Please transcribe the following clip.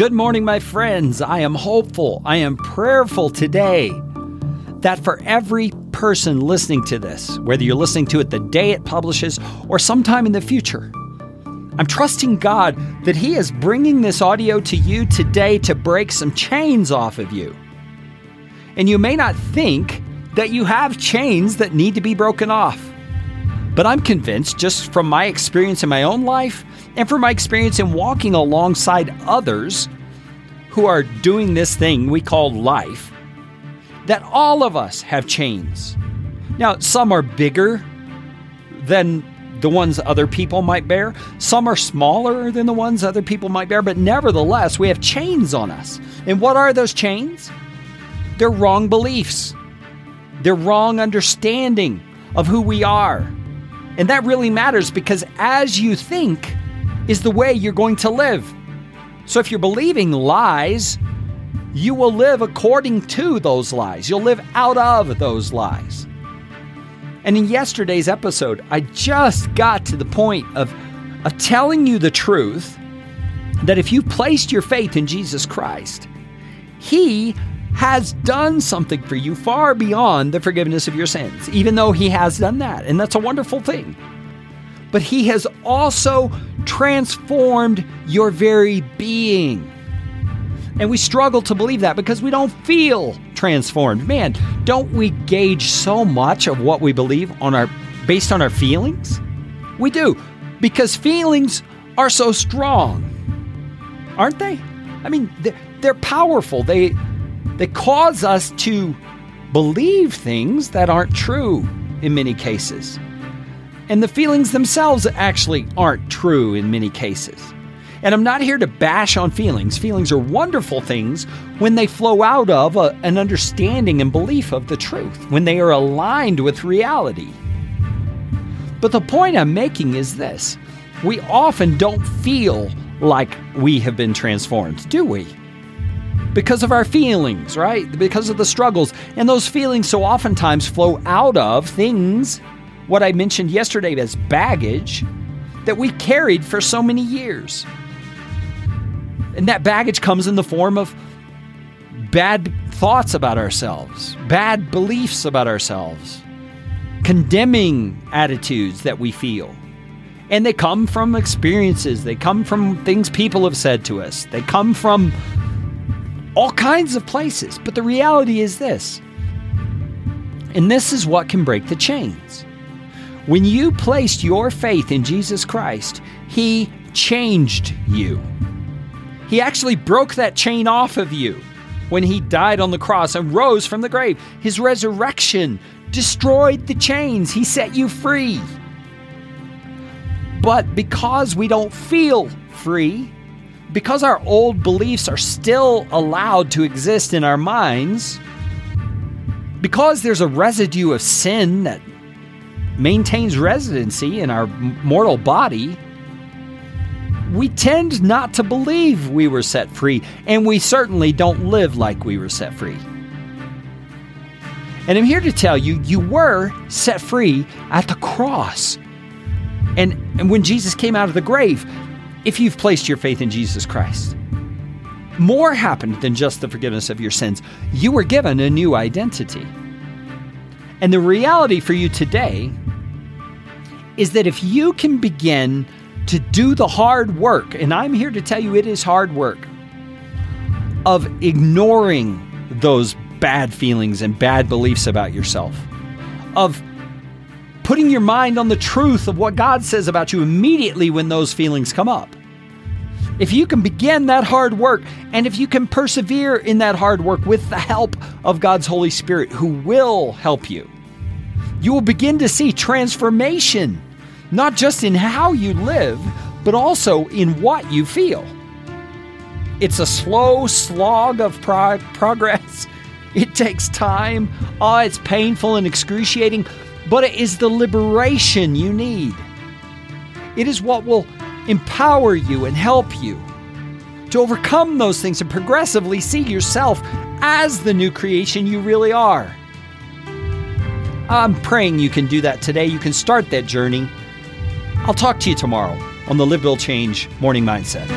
Good morning, my friends. I am hopeful, I am prayerful today that for every person listening to this, whether you're listening to it the day it publishes or sometime in the future, I'm trusting God that He is bringing this audio to you today to break some chains off of you. And you may not think that you have chains that need to be broken off. But I'm convinced, just from my experience in my own life and from my experience in walking alongside others who are doing this thing we call life, that all of us have chains. Now, some are bigger than the ones other people might bear, some are smaller than the ones other people might bear, but nevertheless, we have chains on us. And what are those chains? They're wrong beliefs, they're wrong understanding of who we are. And that really matters because as you think is the way you're going to live. So if you're believing lies, you will live according to those lies. You'll live out of those lies. And in yesterday's episode, I just got to the point of, of telling you the truth that if you placed your faith in Jesus Christ, He has done something for you far beyond the forgiveness of your sins, even though He has done that. And that's a wonderful thing. But He has also transformed your very being. And we struggle to believe that because we don't feel transformed. Man, don't we gauge so much of what we believe on our based on our feelings? We do, because feelings are so strong. Aren't they? I mean, they're, they're powerful. They they cause us to believe things that aren't true in many cases. And the feelings themselves actually aren't true in many cases. And I'm not here to bash on feelings. Feelings are wonderful things when they flow out of a, an understanding and belief of the truth, when they are aligned with reality. But the point I'm making is this we often don't feel like we have been transformed, do we? Because of our feelings, right? Because of the struggles. And those feelings so oftentimes flow out of things, what I mentioned yesterday as baggage, that we carried for so many years. And that baggage comes in the form of bad thoughts about ourselves, bad beliefs about ourselves, condemning attitudes that we feel. And they come from experiences, they come from things people have said to us, they come from all kinds of places. But the reality is this, and this is what can break the chains. When you placed your faith in Jesus Christ, He changed you. He actually broke that chain off of you when He died on the cross and rose from the grave. His resurrection destroyed the chains, He set you free. But because we don't feel free, because our old beliefs are still allowed to exist in our minds, because there's a residue of sin that maintains residency in our mortal body, we tend not to believe we were set free, and we certainly don't live like we were set free. And I'm here to tell you, you were set free at the cross. And, and when Jesus came out of the grave, if you've placed your faith in Jesus Christ, more happened than just the forgiveness of your sins. You were given a new identity. And the reality for you today is that if you can begin to do the hard work, and I'm here to tell you it is hard work, of ignoring those bad feelings and bad beliefs about yourself, of putting your mind on the truth of what God says about you immediately when those feelings come up. If you can begin that hard work, and if you can persevere in that hard work with the help of God's Holy Spirit, who will help you, you will begin to see transformation, not just in how you live, but also in what you feel. It's a slow slog of pro- progress. It takes time. Oh, it's painful and excruciating, but it is the liberation you need. It is what will empower you and help you to overcome those things and progressively see yourself as the new creation you really are. I'm praying you can do that today. You can start that journey. I'll talk to you tomorrow on the Live Build Change Morning Mindset.